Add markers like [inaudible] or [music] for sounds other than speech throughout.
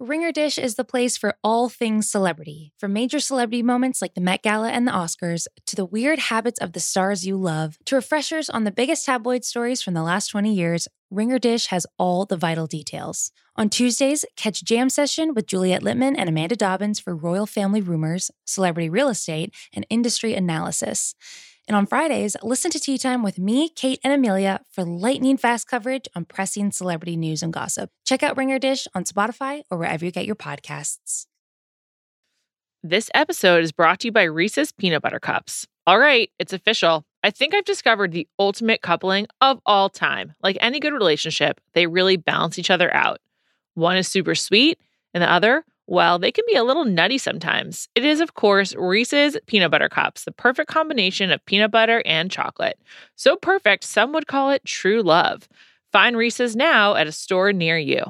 Ringer Dish is the place for all things celebrity, from major celebrity moments like the Met Gala and the Oscars, to the weird habits of the stars you love, to refreshers on the biggest tabloid stories from the last 20 years. Ringer Dish has all the vital details. On Tuesdays, catch Jam Session with Juliet Littman and Amanda Dobbins for royal family rumors, celebrity real estate, and industry analysis. And on Fridays, listen to Tea Time with me, Kate, and Amelia for lightning fast coverage on pressing celebrity news and gossip. Check out Ringer Dish on Spotify or wherever you get your podcasts. This episode is brought to you by Reese's Peanut Butter Cups. All right, it's official. I think I've discovered the ultimate coupling of all time. Like any good relationship, they really balance each other out. One is super sweet, and the other, well, they can be a little nutty sometimes. It is, of course, Reese's Peanut Butter Cups, the perfect combination of peanut butter and chocolate. So perfect, some would call it true love. Find Reese's now at a store near you.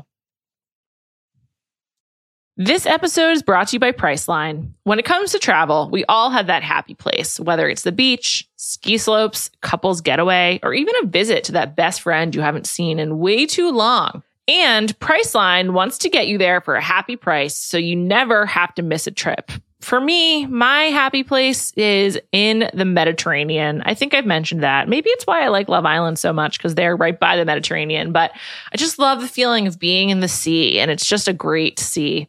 This episode is brought to you by Priceline. When it comes to travel, we all have that happy place, whether it's the beach, ski slopes, couples getaway, or even a visit to that best friend you haven't seen in way too long. And Priceline wants to get you there for a happy price so you never have to miss a trip. For me, my happy place is in the Mediterranean. I think I've mentioned that. Maybe it's why I like Love Island so much because they're right by the Mediterranean, but I just love the feeling of being in the sea and it's just a great sea.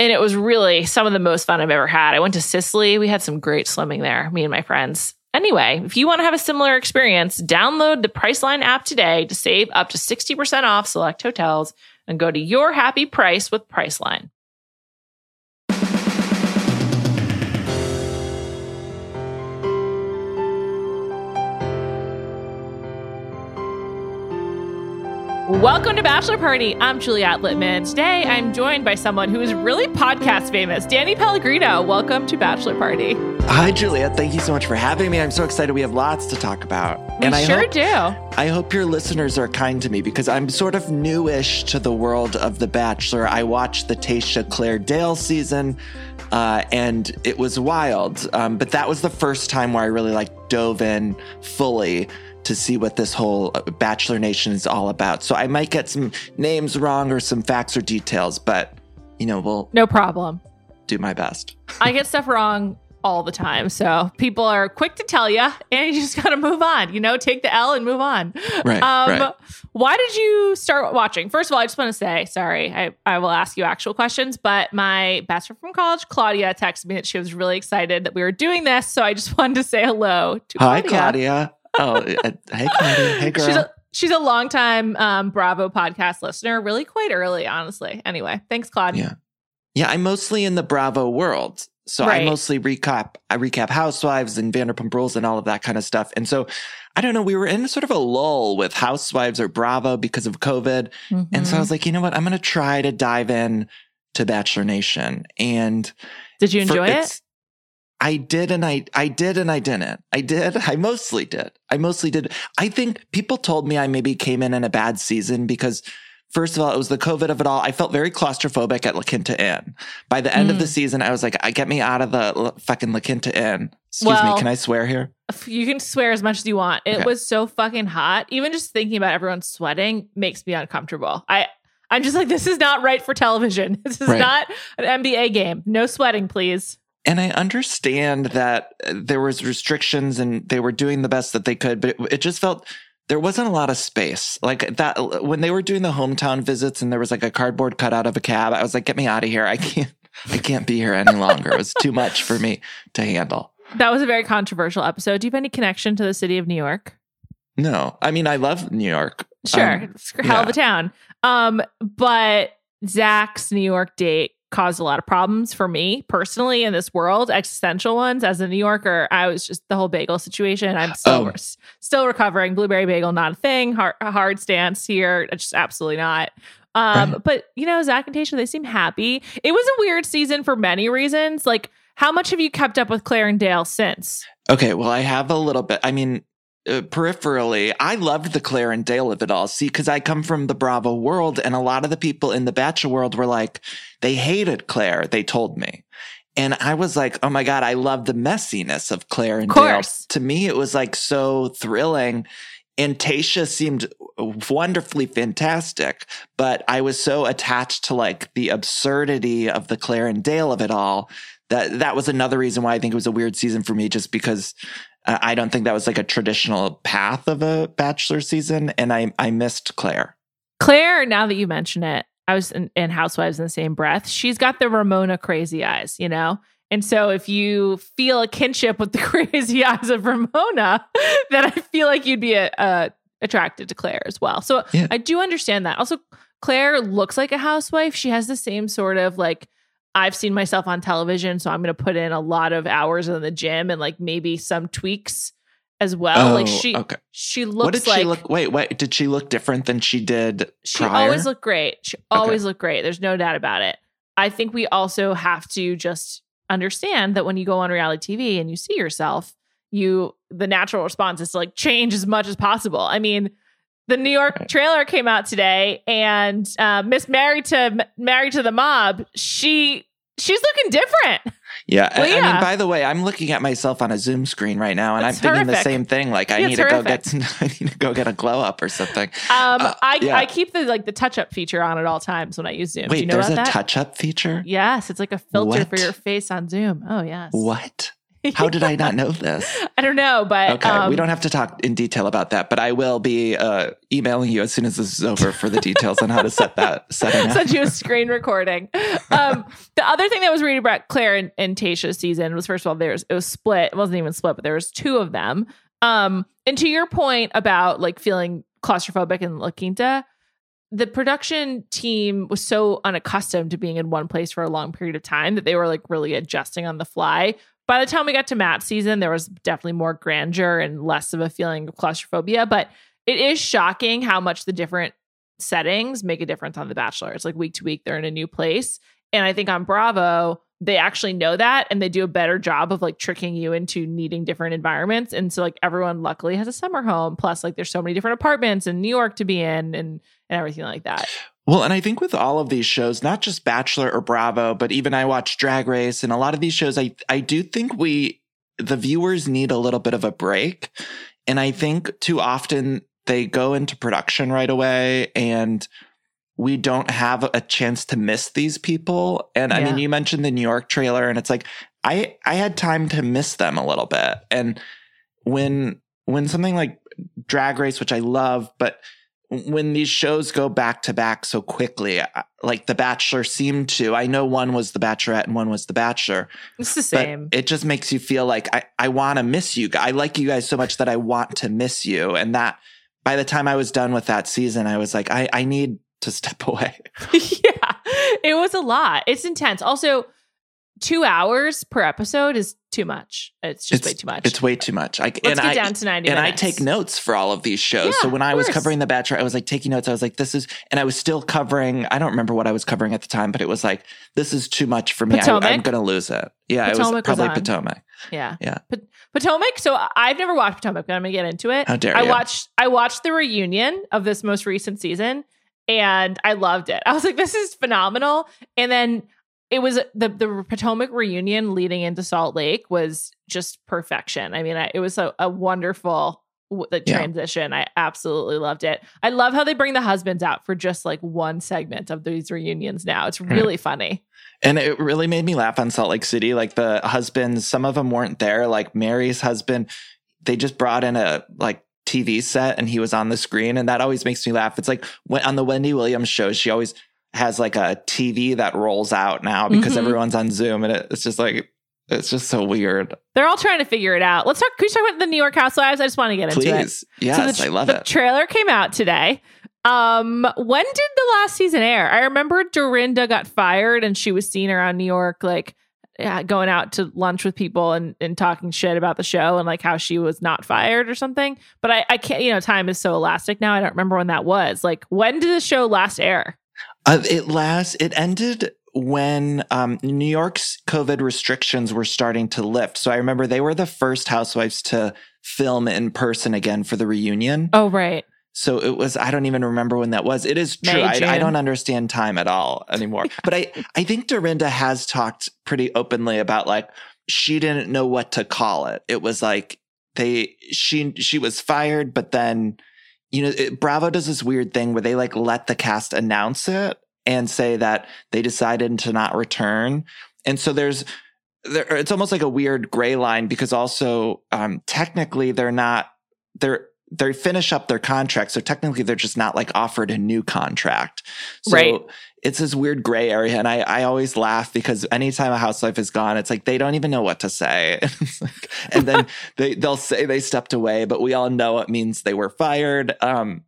and it was really some of the most fun I've ever had. I went to Sicily. We had some great swimming there, me and my friends. Anyway, if you want to have a similar experience, download the Priceline app today to save up to 60% off select hotels and go to your happy price with Priceline. Welcome to Bachelor Party. I'm Juliet Littman. Today, I'm joined by someone who is really podcast famous, Danny Pellegrino. Welcome to Bachelor Party. Hi, Juliet. Thank you so much for having me. I'm so excited. We have lots to talk about. We and I sure hope, do. I hope your listeners are kind to me because I'm sort of newish to the world of The Bachelor. I watched the Tayshia Claire Dale season. Uh, and it was wild. Um, but that was the first time where I really like dove in fully to see what this whole uh, Bachelor Nation is all about. So I might get some names wrong or some facts or details, but you know, we'll no problem. Do my best. I get stuff wrong all the time. So people are quick to tell you, and you just got to move on. You know, take the L and move on. Right, um, right. Why did you start watching? First of all, I just want to say sorry. I, I will ask you actual questions, but my best friend from college, Claudia, texted me that she was really excited that we were doing this. So I just [laughs] wanted to say hello to Hi, Claudia. Claudia oh, uh, hey, Claudia. Hey, [laughs] girl. She's a, she's a longtime um, Bravo podcast listener, really quite early, honestly. Anyway, thanks, Claude. Yeah. Yeah, I'm mostly in the Bravo world. So right. I mostly recap I recap Housewives and Vanderpump Rules and all of that kind of stuff. And so I don't know, we were in sort of a lull with Housewives or Bravo because of COVID. Mm-hmm. And so I was mm-hmm. like, you know what? I'm going to try to dive in to Bachelor Nation. And did you enjoy it? I did and I I did and I didn't. I did. I mostly did. I mostly did. I think people told me I maybe came in in a bad season because first of all, it was the COVID of it all. I felt very claustrophobic at La Quinta Inn. By the end mm. of the mm. season, I was like, I "Get me out of the l- fucking La Quinta Inn." Excuse well, me, can I swear here? You can swear as much as you want. It okay. was so fucking hot. Even just thinking about everyone sweating makes me uncomfortable. I I'm just like, this is not right for television. [laughs] This is right. not an NBA game. No sweating, please. And I understand that uh, there was restrictions and they were doing the best that they could, but it, it, just felt there wasn't a lot of space. Like that when they were doing the hometown visits and there was like a cardboard cutout of a cab, I was like, "Get me out of here! I can't, I can't be here any longer. it was too much for me to handle." That was a very controversial episode. Do you have any connection to the city of New York? No, I mean I love New York. Sure, um, hell yeah. of a town. Um, but Zach's New York date caused a lot of problems for me personally in this world, existential ones. As a New Yorker, I was just the whole bagel situation. I'm still oh. still recovering. Blueberry bagel, not a thing. Hard, hard stance here, just absolutely not. Um, Right. but you know, Zach and Tayshia, they seem happy. It was a weird season for many reasons. Like, how much have you kept up with Claire and Dale since? Okay, well, I have a little bit. I mean, uh, peripherally, I loved the Claire and Dale of it all. See, because I come from the Bravo world, and a lot of the people in the Bachelor world were like, they hated Claire. They told me. And I was like, oh my God, I love the messiness of Claire and Of Dale. To me, it was like so thrilling. And Tayshia seemed wonderfully fantastic, but I was so attached to like the absurdity of the Claire and Dale of it all that that was another reason why I think it was a weird season for me, just because I don't think that was like a traditional path of a Bachelor season, and I I missed Claire. Claire, now that you mention it, I was in, in Housewives in the same breath. She's got the Ramona crazy eyes, you know? And so if you feel a kinship with the [laughs] crazy eyes of Ramona, [laughs] then I feel like you'd be a, a, attracted to Claire as well. So Yeah. I do understand that. Also, Claire looks like a housewife. She has the same sort of like, I've seen myself on television, so I'm going to put in a lot of hours in the gym and like maybe some tweaks as well. like oh, she, Oh, okay. she looks What did like she look? Wait, wait. Did she look different than she did she prior? always looked great. She always looked great. There's no doubt about it. I think we also have to just understand that when you go on reality TV and you see yourself, you the natural response is to like change as much as possible. I mean, the New York trailer came out today, and uh, Miss Married to Married to the Mob, she she's looking different. Yeah. I- Well, I, yeah. mean, by the way, I'm looking at myself on a Zoom screen right now, and It's I'm thinking the same thing. Like, I need it's to go get, [laughs] I need to go get a glow up or something. Um, Uh, I yeah. I keep the like the touch up feature on at all times when I use Zoom. Do Wait, you know there's a about that? touch up feature. Yes, it's like a filter for your face on Zoom. Oh yes. What? How did I not know this? [laughs] I don't know, but Okay, um, we don't have to talk in detail about that, but I will be uh, emailing you as soon as this is over for the details on how to set that [laughs] setting up. send you a screen recording. Um, the other thing that was really about Claire and, and Tayshia's season was first of all, there's it was split. It wasn't even split, but there was two of them. Um, and to your point about like feeling claustrophobic in La Quinta, the production team was so unaccustomed to being in one place for a long period of time that they were like really adjusting on the fly. By the time we got to Matt's season, there was definitely more grandeur and less of a feeling of claustrophobia. But it is shocking how much the different settings make a difference on The Bachelor. It's like week to week, they're in a new place. And I think on Bravo, they actually know that and they do a better job of like tricking you into needing different environments. And so like everyone luckily has a summer home. Plus, like there's so many different apartments in New York to be in and and everything like that. Well, and I think with all of these shows, not just Bachelor or Bravo, but even I watch Drag Race and a lot of these shows, I I do think we the viewers need a little bit of a break. And I think too often they go into production right away and we don't have a chance to miss these people. And I mean, you mentioned the New York trailer and it's like I I had time to miss them a little bit. And when when something like Drag Race, which I love, but when these shows go back to back so quickly, uh, like The Bachelor seemed to, I know one was The Bachelorette and one was The Bachelor, It's the but same. it just makes you feel like I, I want to miss you. I like you guys so much that I want to miss you. And that by the time I was done with that season, I was like, I, I need to step [laughs] away. [laughs] yeah, it was a lot. It's intense. Also, two hours per episode is too much. It's just way too much. It's way too much. I, Let's and get I, down to 90 and I take notes for all of these shows. Yeah, so when I was covering The Bachelor, I was like taking notes. I was like, this is, and I was still covering, I don't remember what I was covering at the time, but it was like, this is too much for me. I, Potomac? I'm going to lose it. Yeah, it was Potomac was probably. Potomac. Yeah. Yeah. Pot- Potomac. So I've never watched Potomac, but I'm gonna get into it. How dare I you. watched I watched the reunion of this most recent season and I loved it. [laughs] I was like, this is phenomenal. And then it was the the Potomac reunion leading into Salt Lake was just perfection. I mean, I, it was a, a wonderful w- the Yeah. transition. I absolutely loved it. I love how they bring the husbands out for just like one segment of these reunions now. It's hmm. really funny. And it really made me laugh on Salt Lake City. Like the husbands, some of them weren't there. Like Mary's husband, they just brought in a like TV set and he was on the screen. And that always makes me laugh. It's like when, on the Wendy Williams show, she always has like a TV that rolls out now because Mhm. everyone's on Zoom. And it, it's just like, it's just so weird. They're all trying to figure it out. Let's talk. Can we talk about the New York Housewives? I just want to get into it. Please. Yes, the, I love the it. trailer came out today. Um, when did the last season air? I remember Dorinda got fired and she was seen around New York, like yeah, going out to lunch with people and, and talking shit about the show and like how she was not fired or something. But I, I can't, you know, time is so elastic now. I don't remember when that was. Like, when did the show last air? Uh, it lasts. It ended when um, New York's COVID restrictions were starting to lift. So I remember they were the first housewives to film in person again for the reunion. Oh, right. So it was, I don't even remember when that was. It is true. May, I, I don't understand time at all anymore. [laughs] but I, I think Dorinda has talked pretty openly about like, she didn't know what to call it. It was like they, she, she was fired, but then, you know, it, Bravo does this weird thing where they like let the cast announce it and say that they decided to not return. And so there's, there, it's almost like a weird gray line because also, um, technically they're not, they're, they finish up their contract. So technically they're just not like offered a new contract. So Right. it's this weird gray area. And I, I always laugh because anytime a housewife is gone, it's like they don't even know what to say. [laughs] Like- and then [laughs] they, they'll say they stepped away, but we all know it means they were fired. Um,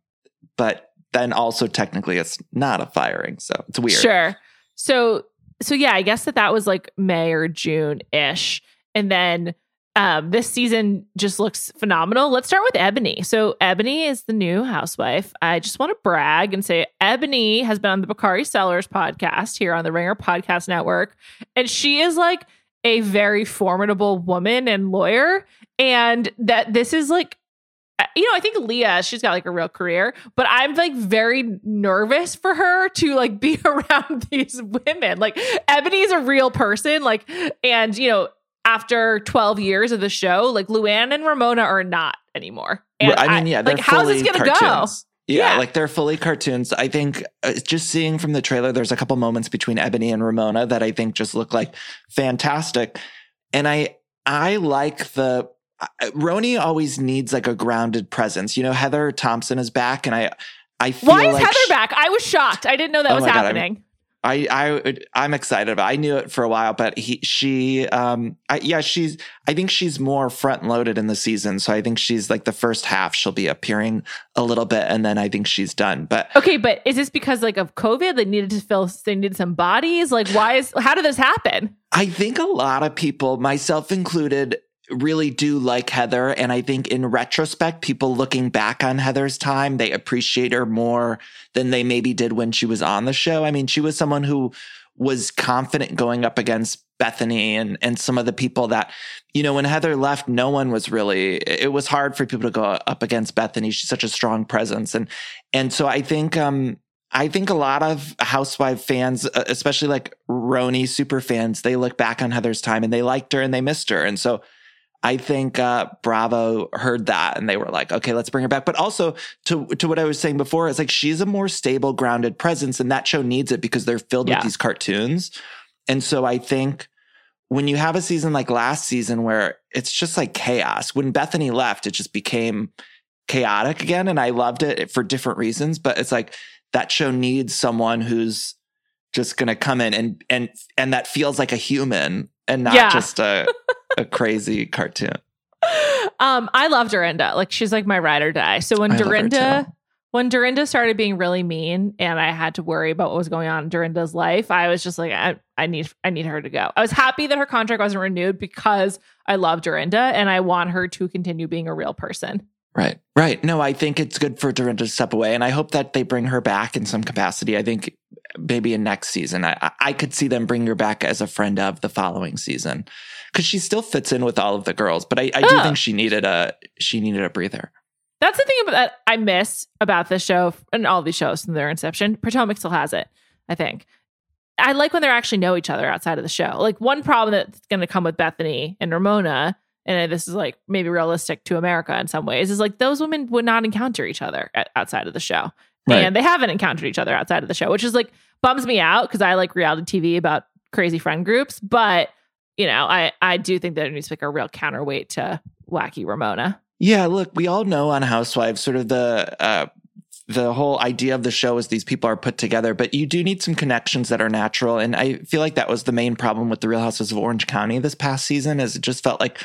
but then also technically it's not a firing. So it's weird. Sure. So so yeah, I guess that that was like May or June ish, and then um, this season just looks phenomenal. Let's start with Eboni. So Eboni is the new housewife. I just want to brag and say Eboni has been on the Bakari Sellers podcast here on the Ringer Podcast Network, and she is like a very formidable woman and lawyer, and that this is like uh, you know, I think Leah, she's got like a real career, but I'm like very nervous for her to like be [laughs] around these women. Like Eboni is a real person, like, and you know, after 12 years of the show, like Luann and Ramona are not anymore. And I mean, yeah, they're like how's this gonna go? Yeah, Yeah. like they're fully cartoons. I think uh, just seeing from the trailer, there's a couple moments between Eboni and Ramona that I think just look like fantastic. And I, I like the, uh, RHONY always needs like a grounded presence. You know, Heather Thomson is back and I, I feel Why is like Heather sh- back? I was shocked. I didn't know that Oh was my God, happening. I, I, I'm excited about. I knew it for a while, but he, she, um, I, yeah, she's. I think she's more front loaded in the season, so I think she's like the first half. She'll be appearing a little bit, and then I think she's done. But okay, but is this because like of COVID? They needed to fill. They needed some bodies. Like, why is? How did this happen? I think a lot of people, myself included, really do like Heather. And I think in retrospect, people looking back on Heather's time, they appreciate her more than they maybe did when she was on the show. I mean, she was someone who was confident going up against Bethenny and, and some of the people that, you know, when Heather left, no one was really, it was hard for people to go up against Bethenny. She's such a strong presence. And, and so I think, um, I think a lot of housewife fans, uh, especially like RHONY super fans, they look back on Heather's time and they liked her and they missed her. And so I think uh, Bravo heard that and they were like, okay, let's bring her back. But also to to what I was saying before, it's like she's a more stable, grounded presence, and that show needs it because they're filled Yeah. with these cartoons. And so I think when you have a season like last season where it's just like chaos, when Bethenny left, it just became chaotic again. And I loved it for different reasons, but it's like that show needs someone who's just gonna come in and and and that feels like a human and not Yeah. just a a [laughs] crazy cartoon. um, I love Dorinda. Like she's like my ride or die. So when I Dorinda, when Dorinda started being really mean, and I had to worry about what was going on in Dorinda's life, I was just like, I, I need, I need her to go. I was happy that her contract wasn't renewed because I love Dorinda and I want her to continue being a real person. Right. Right. No, I think it's good for Dorinda to step away. And I hope that they bring her back in some capacity. I think maybe in next season, I, I- could see them bring her back as a friend of the following season because she still fits in with all of the girls. But I, I do Oh. think she needed a, she needed a breather. That's the thing about that I miss about this show and all these shows from their inception. Potomac still has it, I think. I like when they actually know each other outside of the show. Like one problem that's going to come with Bethenny and Ramona, and this is like maybe realistic to America in some ways, is like those women would not encounter each other uh, outside of the show, Right. and they haven't encountered each other outside of the show, which is like bums me out because I like reality TV about crazy friend groups, but you know, I I do think that there needs to like a real counterweight to wacky Ramona. Yeah, look, we all know on Housewives sort of the uh the whole idea of the show is these people are put together, but you do need some connections that are natural. And I feel like that was the main problem with the Real Houses of Orange County this past season, is it just felt like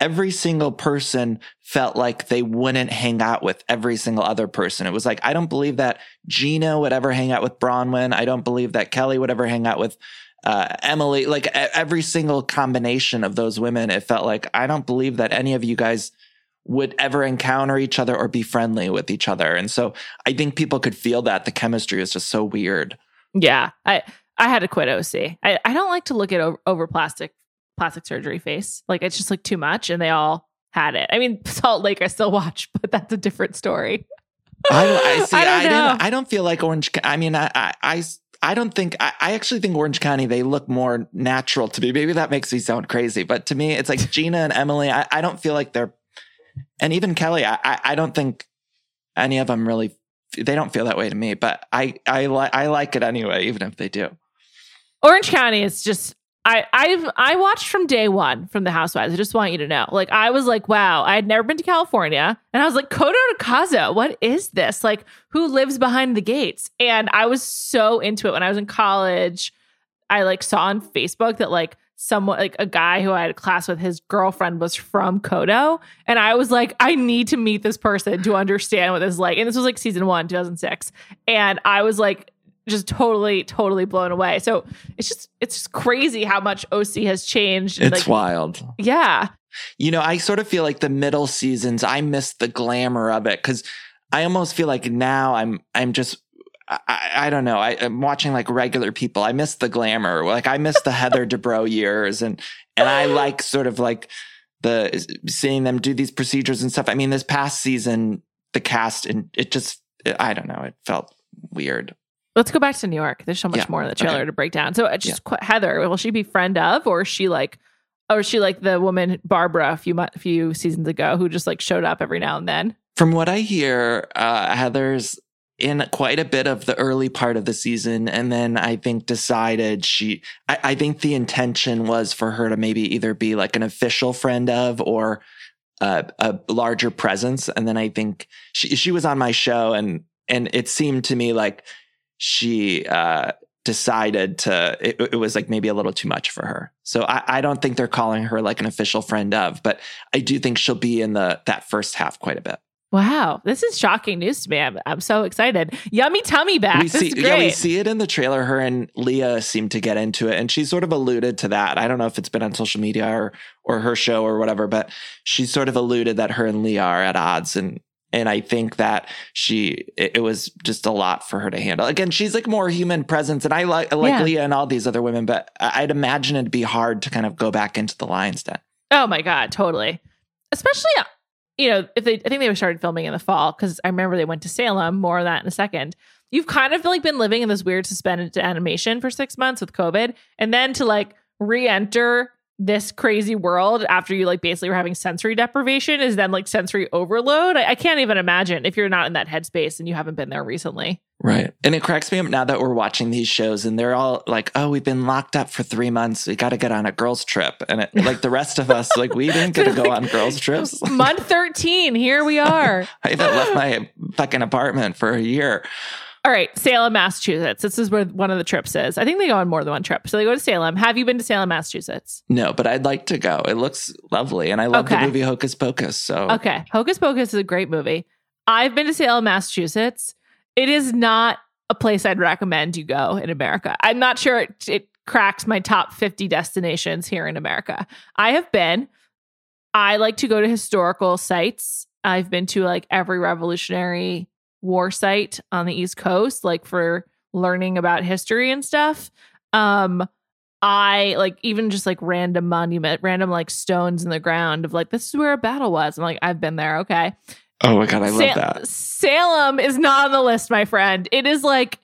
every single person felt like they wouldn't hang out with every single other person. It was like, I don't believe that Gina would ever hang out with Braunwyn. I don't believe that Kelly would ever hang out with uh, Emily. Like every single combination of those women, it felt like I don't believe that any of you guys would ever encounter each other or be friendly with each other. And so I think people could feel that the chemistry is just so weird. Yeah, I I had to quit OC. I, I don't like to look at over, over plastic plastic surgery face. Like it's just like too much, and they all had it. I mean, [laughs] Salt Lake I still watch, [laughs] but that's a different story. I, I [laughs] see. I I, don't know. didn't. I don't feel like Orange. I mean, I, I, I, I don't think. I, I actually think Orange County they look more natural to me. Maybe that makes me sound crazy, but to me, it's like Gina and Emily. I, I don't feel like they're, and even Kelly. I, I, I don't think any of them really. They don't feel that way to me, but I, I like, I like it anyway, even if they do. Orange County is just I I've I watched from day one from the Housewives. I just want you to know. Like I was like, wow, I had never been to California. And I was like, Coto de Caza, what is this? Like, who lives behind the gates? And I was so into it when I was in college. I like saw on Facebook that like someone like a guy who I had a class with, his girlfriend was from Coto. And I was like, I need to meet this person to understand what this is like. And this was like season one, 2006. And I was like, just totally, totally blown away. So it's just, it's just crazy how much OC has changed. It's like, wild. yeah. You know, I sort of feel like the middle seasons, I miss the glamour of it because I almost feel like now I'm, I'm just, I, I, don't know. I, I'm watching like regular people. I miss the glamour. Like I miss the Heather [laughs] Dubrow years, and and I like sort of like the seeing them do these procedures and stuff. I mean, this past season, the cast and it just, I don't know. It felt weird. Let's go back to New York. There's so much Yeah. more in the trailer Okay. to break down. So uh, just qu- Heather, will she be friend of, or is she like, or is she like the woman Barbara a few mo- few seasons ago who just like showed up every now and then? From what I hear, uh, Heather's in quite a bit of the early part of the season, and then I think decided she. I, I think the intention was for her to maybe either be like an official friend of or uh, a larger presence, and then I think she she was on my show, and and it seemed to me like she uh, decided to. It, it was like maybe a little too much for her, so I, I don't think they're calling her like an official friend of, but I do think she'll be in the that first half quite a bit. Wow, this is shocking news to me. I'm, I'm so excited. Yummy tummy back. we see, yeah, we see it in the trailer. Her and Leah seem to get into it, and she sort of alluded to that. I don't know if it's been on social media or or her show or whatever, but she sort of alluded that her and Leah are at odds, and and I think that she it, it was just a lot for her to handle. Again, she's like more human presence, and I like I like Yeah. Leah and all these other women, but I'd imagine it'd be hard to kind of go back into the lion's den. Oh my god, totally. Especially, uh, you know, if they, I think they started filming in the fall because I remember they went to Salem. More of that in a second. You've kind of like been living in this weird suspended animation for six months with COVID, and then to like re-enter this crazy world after you like basically were having sensory deprivation is then like sensory overload. I, I can't even imagine if you're not in that headspace and you haven't been there recently. Right. And it cracks me up now that we're watching these shows and they're all like, oh, we've been locked up for three months. We got to get on a girls' trip. And it, like the rest of us, like, we didn't get to go on girls' trips. [laughs] Month 13, here we are. [laughs] I haven't left my fucking apartment for a year. All right, Salem, Massachusetts. This is where one of the trips is. I think they go on more than one trip. So they go to Salem. Have you been to Salem, Massachusetts? No, but I'd like to go. It looks lovely. And I love Okay. the movie Hocus Pocus. So Okay. Hocus Pocus is a great movie. I've been to Salem, Massachusetts. It is not a place I'd recommend you go in America. I'm not sure it, it cracks my top 50 destinations here in America. I have been. I like to go to historical sites. I've been to like every Revolutionary War site on the East Coast, like for learning about history and stuff. Um, I like even just like random monument, random like stones in the ground of like this is where a battle was. I'm like, I've been there. Okay. oh my God, I love Sa- that. Salem is not on the list, my friend. It is like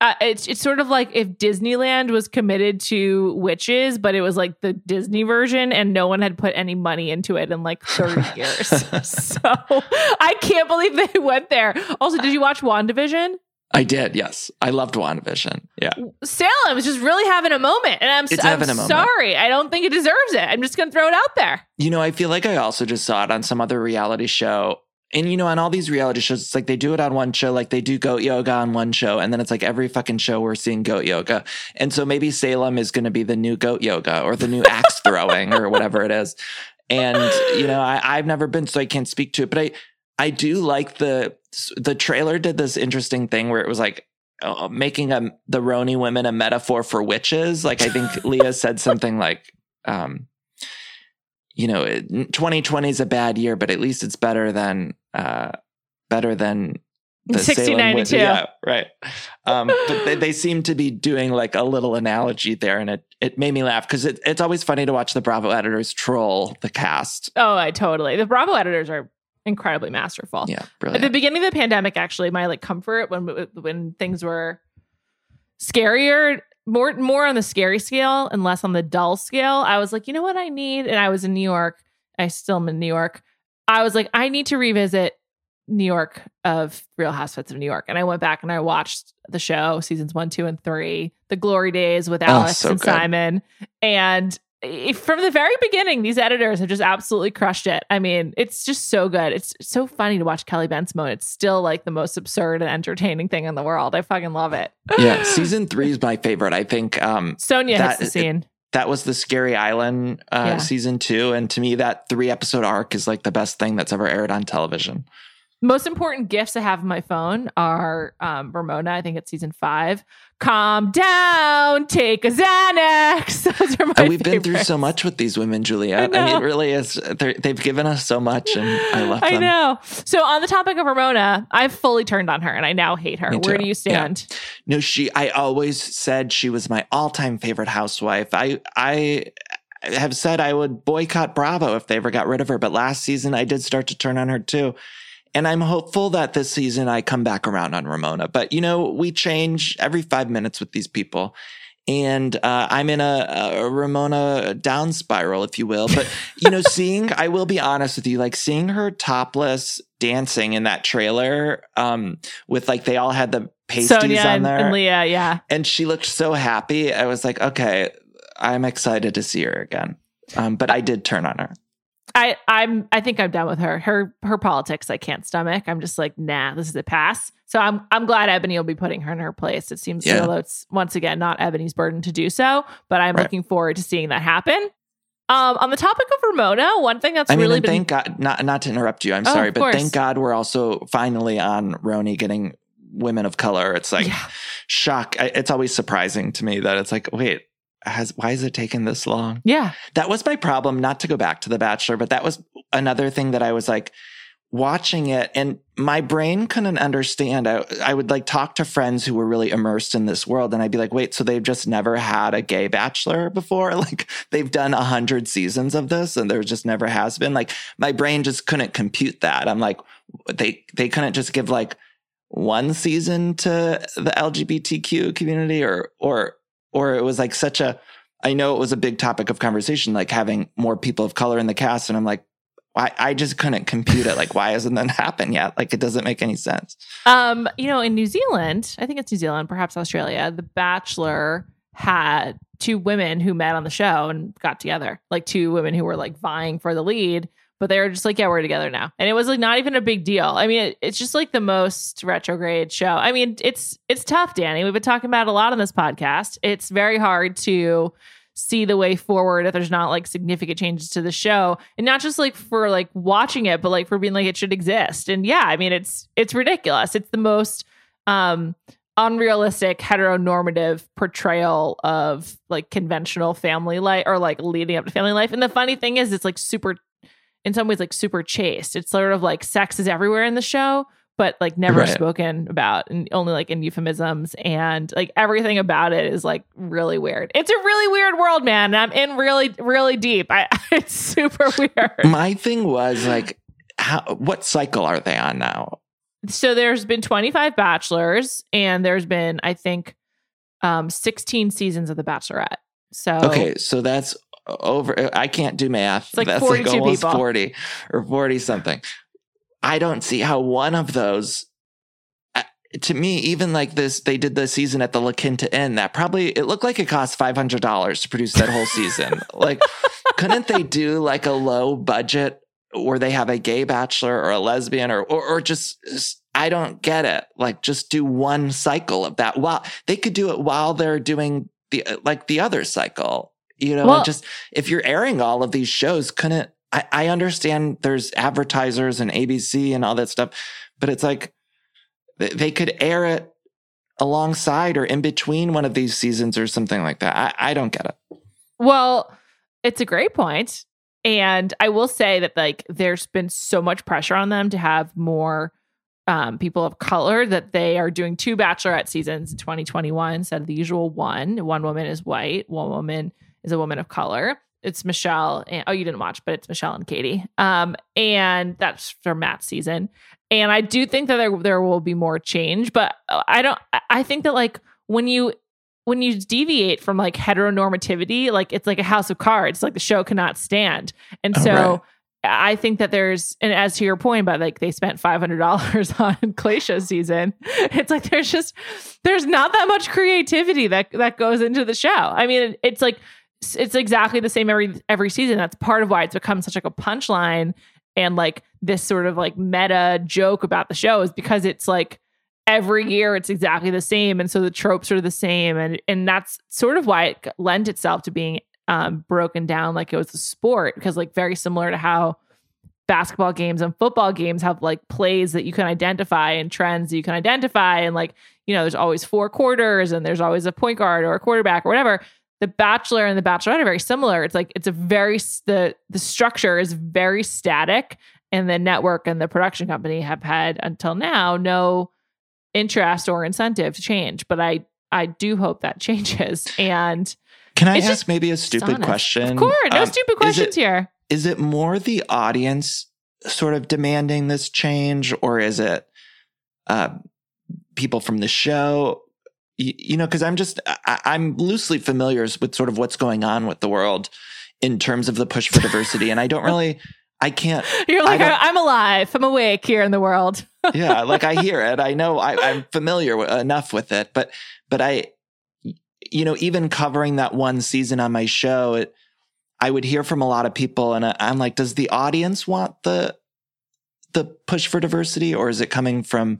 uh, it's it's sort of like if Disneyland was committed to witches, but it was like the Disney version, and no one had put any money into it in like thirty [laughs] years. [laughs] so I can't believe they [laughs] went there. Also, did you watch Wandavision? I did. Yes. I loved WandaVision. Yeah. Salem is just really having a moment, and I'm, It's I'm having a moment. sorry. I don't think it deserves it. I'm just gonna throw it out there. You know, I feel like I also just saw it on some other reality show. And you know, on all these reality shows, it's like they do it on one show, like they do goat yoga on one show, and then it's like every fucking show we're seeing goat yoga. And so maybe Salem is going to be the new goat yoga or the new axe throwing or whatever it is. And you know, I, I've never been, so I can't speak to it. But I, I do like the the trailer did this interesting thing where it was like uh, making a the RHONY women a metaphor for witches. Like I think Leah said something like. um you know, 2020 is a bad year, but at least it's better than uh, better than the Salem 1692. Witch- Yeah, right. Um, but they, they seem to be doing like a little analogy there, and it it made me laugh because it, it's always funny to watch the Bravo editors troll the cast. Oh, I totally. The Bravo editors are incredibly masterful. Yeah, brilliant. At the beginning of the pandemic, actually, my like comfort when when things were scarier, more more on the scary scale and less on the dull scale, I was like, you know what I need? And I was in New York. I still am in New York. I was like, I need to revisit New York of Real Housewives of New York. And I went back and I watched the show, seasons one, two, and three, the glory days with oh, Alex so and good. Simon. And from the very beginning, these editors have just absolutely crushed it. I mean, it's just so good. It's so funny to watch Kelly Bensimon. It's still like the most absurd and entertaining thing in the world. I fucking love it. [laughs] yeah, season three is my favorite. I think um, Sonja That- hits the scene. that was the Scary Island uh, Yeah. season two, and to me, that three episode arc is like the best thing that's ever aired on television. Most important gifts I have on my phone are um, Ramona. I think it's season five. Calm down, take a Xanax. [laughs] Those are my. And we've been through so much with these women, Julia. I I, mean, it really is. They've given us so much, and I love them. I them. know. So on the topic of Ramona, I've fully turned on her, and I now hate her. Where do you stand? No, she. I always said she was my all-time favorite housewife. I I have said I would boycott Bravo if they ever got rid of her, but last season I did start to turn on her too. And I'm hopeful that this season I come back around on Ramona. But you know, we change every five minutes with these people. And uh, I'm in a, a Ramona down spiral, if you will. But, you know, [laughs] seeing, I will be honest with you, like seeing her topless dancing in that trailer um, with like, they all had the pasties Sonja on and, there and Leah, yeah. and she looked so happy. I was like, okay, I'm excited to see her again. Um, but I did turn on her. I I'm I think I'm done with her. Her her politics I can't stomach. I'm just like, nah, this is a pass. So I'm I'm glad Eboni will be putting her in her place. It seems Yeah. although it's once again not Eboni's burden to do so, but I'm Right. looking forward to seeing that happen. Um, on the topic of Ramona, one thing that's I mean, really been thank God, not not to interrupt you. I'm Oh, sorry, but thank God we're also finally on RHONY getting women of color. It's like Yeah. shock. I- It's always surprising to me that it's like, wait, has why is it taking this long? yeah. That was my problem. Not to go back to The Bachelor, but that was another thing that I was like watching it, and my brain couldn't understand. I, I would like talk to friends who were really immersed in this world, and I'd be like, "Wait, so they've just never had a gay bachelor before? [laughs] Like they've done a hundred seasons of this, and there just never has been." Like my brain just couldn't compute that. I'm like, they they couldn't just give like one season to the LGBTQ community, or or or it was like such a I know it was a big topic of conversation, like having more people of color in the cast. And I'm like, I, I just couldn't compute it. Like, why hasn't that [laughs] happened yet? Like, it doesn't make any sense. Um, you know, in New Zealand, I think it's New Zealand, perhaps Australia, The Bachelor had two women who met on the show and got together. Like two women who were like vying for the lead, but they were just like, yeah, we're together now. And it was like not even a big deal. I mean, it, it's just like the most retrograde show. I mean, it's it's tough, Danny. We've been talking about a lot on this podcast. It's very hard to see the way forward if there's not like significant changes to the show and not just like for like watching it but like for being like it should exist and yeah i mean it's it's ridiculous it's the most um unrealistic heteronormative portrayal of like conventional family life or like leading up to family life and the funny thing is it's like super in some ways like super chaste. It's sort of like sex is everywhere in the show but like never Right. spoken about and only like in euphemisms and like everything about it is like really weird. It's a really weird world man and i'm in really really deep. I [laughs] it's super weird. My thing was like, how, what cycle are they on now? so there's been 25 bachelors and there's been i think um 16 seasons of the bachelorette. So Okay, so that's over. I can't do math. It's like that's 42 like almost people. 40 or 40 something. I don't see how one of those, uh, to me, even like this, they did the season at the La Quinta Inn. That probably, it looked like it cost $500 to produce that whole season. [laughs] like, couldn't they do like a low budget where they have a gay bachelor or a lesbian or, or, or just, I don't get it. Like, just do one cycle of that. While they could do it while they're doing the, like the other cycle, you know, Well- just if you're airing all of these shows, couldn't, I, I understand there's advertisers and ABC and all that stuff, but it's like they, could air it alongside or in between one of these seasons or something like that. I, I don't get it. Well, it's a great point. And I will say that like there's been so much pressure on them to have more um, people of color that they are doing two bachelorette seasons in 2021 instead of the usual one. One woman is white, one woman is a woman of color. It's Michelle and oh, you didn't watch, but it's Michelle and Katie. Um, and that's for Matt's season. And I do think that there there will be more change, but I don't. I think that like when you when you deviate from like heteronormativity, like it's like a house of cards. Like the show cannot stand, and so. right I think that there's, and as to your point about like they spent five hundred dollars [laughs] on Tayshia's season, it's like there's just there's not that much creativity that that goes into the show. I mean, it's like it's exactly the same every every season. That's part of why it's become such like a punchline and like this sort of like meta joke about the show is because it's like every year it's exactly the same and so the tropes are the same and and that's sort of why it lent itself to being um, broken down like it was a sport because like very similar to how basketball games and football games have like plays that you can identify and trends that you can identify and like you know there's always four quarters and there's always a point guard or a quarterback or whatever the bachelor and the bachelorette are very similar it's like it's a very the the structure is very static and the network and the production company have had until now no interest or incentive to change but i i do hope that [laughs] changes and can I ask maybe a stupid question? Of course, no um, stupid questions is it, here. Is it more the audience sort of demanding this change, or is it uh, people from the show? You, you know, because I'm just I, I'm loosely familiar with sort of what's going on with the world in terms of the push for diversity, and I don't really. I can't. [laughs] You're like, I'm alive. I'm awake here in the world. [laughs] yeah, like I hear it. I know I, I'm familiar enough with it, but but I you know, even covering that one season on my show, it, I would hear from a lot of people, and I, I'm like, does the audience want the the push for diversity, or is it coming from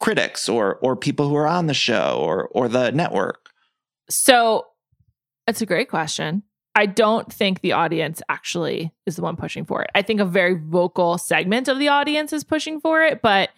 critics or or people who are on the show or or the network? So, that's a great question. I don't think the audience actually is the one pushing for it. I think a very vocal segment of the audience is pushing for it, but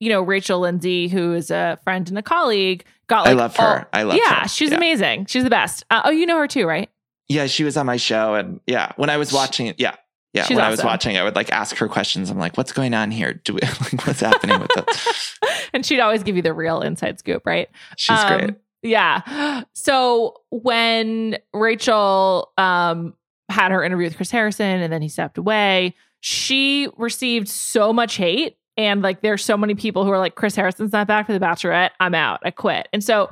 you know, Rachel Lindsay, who is a friend and a colleague, got like I love her. All, I love yeah, her. she's yeah. amazing. She's the best. Uh, oh, you know her too, right? Yeah, she was on my show, and yeah, when I was watching it, yeah, yeah, she's when awesome. I was watching, I would like ask her questions. I'm like, "What's going on here? Do we [laughs] like what's happening with this?" [laughs] and she'd always give you the real inside scoop, right? She's um, great. Yeah. So when Rachel um, had her interview with Chris Harrison, and then he stepped away, she received so much hate and like there's so many people who are like Chris Harrison's not back for the Bachelorette. I'm out. I quit. And so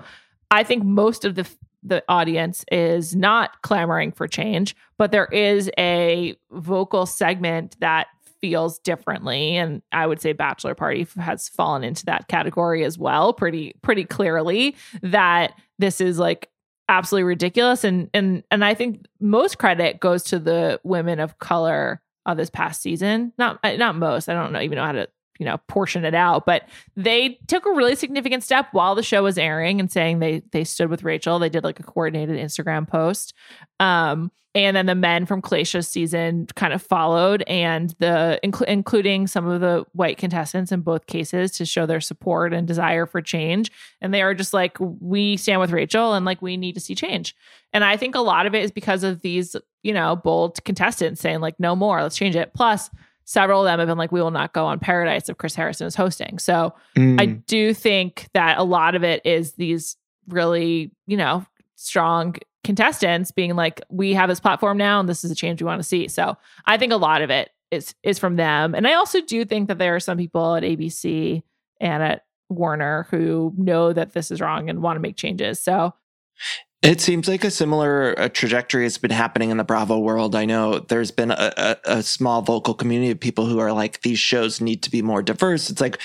I think most of the the audience is not clamoring for change, but there is a vocal segment that feels differently and I would say Bachelor Party has fallen into that category as well pretty pretty clearly that this is like absolutely ridiculous and and and I think most credit goes to the women of color of this past season. Not not most. I don't know even know how to you know portion it out. But they took a really significant step while the show was airing and saying they they stood with rachel. They did like a coordinated instagram post. Um and then the men from Tayshia's season kind of followed and the inc- including some of the white contestants in both cases to show their support and desire for change. And they are just like we stand with rachel and like we need to see change. And i think a lot of it is because of these you know bold contestants saying like no more let's change it. Plus several of them have been like, we will not go on Paradise if Chris Harrison is hosting. So mm. I do think that a lot of it is these really, you know, strong contestants being like, we have this platform now and this is a change we want to see. So I think a lot of it is is from them. And I also do think that there are some people at ABC and at Warner who know that this is wrong and want to make changes. So it seems like a similar uh, trajectory has been happening in the Bravo world. I know there's been a, a, a, small vocal community of people who are like, these shows need to be more diverse. It's like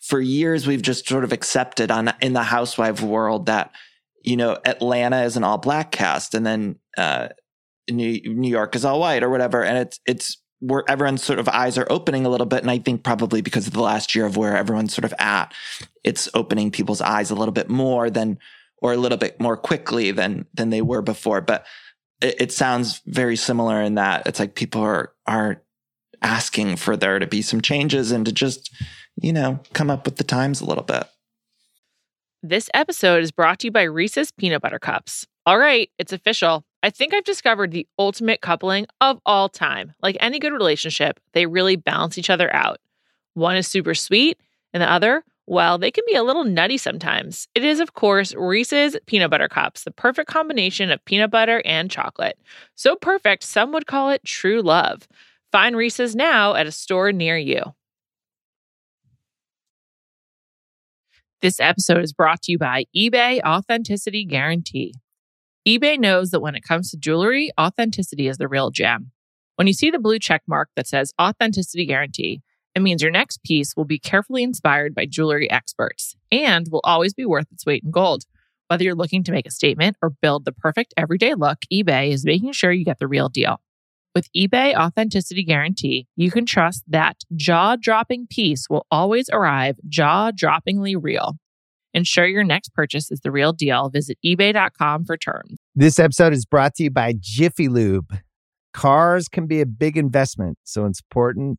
for years we've just sort of accepted on in the housewife world that you know Atlanta is an all black cast, and then uh, New, New York is all white or whatever, and it's it's where everyone's sort of eyes are opening a little bit. And I think probably because of the last year of where everyone's sort of at, it's opening people's eyes a little bit more than or a little bit more quickly than than they were before. But it, it sounds very similar in that it's like people are are asking for there to be some changes and to just you know come up with the times a little bit. This episode is brought to you by Reese's Peanut Butter Cups. All right, it's official. I think I've discovered the ultimate coupling of all time. Like any good relationship, they really balance each other out. One is super sweet And the other, well, they can be a little nutty sometimes. It is, of course, Reese's Peanut Butter Cups, the perfect combination of peanut butter and chocolate. So perfect, some would call it true love. Find Reese's now at a store near you. This episode is brought to you by eBay Authenticity Guarantee. eBay knows that when it comes to jewelry, authenticity is the real gem. When you see the blue check mark that says Authenticity Guarantee, it means your next piece will be carefully inspired by jewelry experts and will always be worth its weight in gold. Whether you're looking to make a statement or build the perfect everyday look, eBay is making sure you get the real deal. With eBay Authenticity Guarantee, you can trust that jaw dropping piece will always arrive jaw droppingly real. Ensure your next purchase is the real deal. Visit eBay.com for terms. This episode is brought to you by Jiffy Lube. Cars can be a big investment, so it's important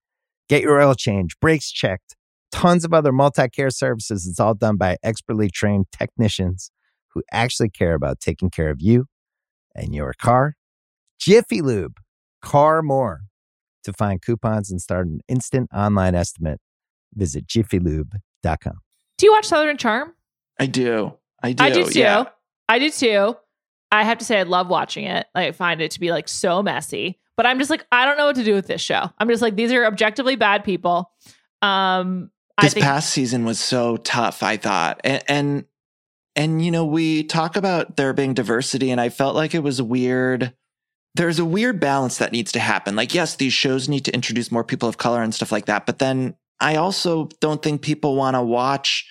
Get your oil change, brakes checked, tons of other multi care services. It's all done by expertly trained technicians who actually care about taking care of you and your car. Jiffy Lube, car more. To find coupons and start an instant online estimate, visit jiffylube.com. Do you watch Southern Charm? I do. I do. I do too. Yeah. I do too. I have to say, I love watching it. I find it to be like so messy, but I'm just like, I don't know what to do with this show. I'm just like, these are objectively bad people. Um, I This think, past season was so tough, I thought. And, and and you know, we talk about there being diversity, and I felt like it was weird. There's a weird balance that needs to happen. Like, yes, these shows need to introduce more people of color and stuff like that. But then I also don't think people want to watch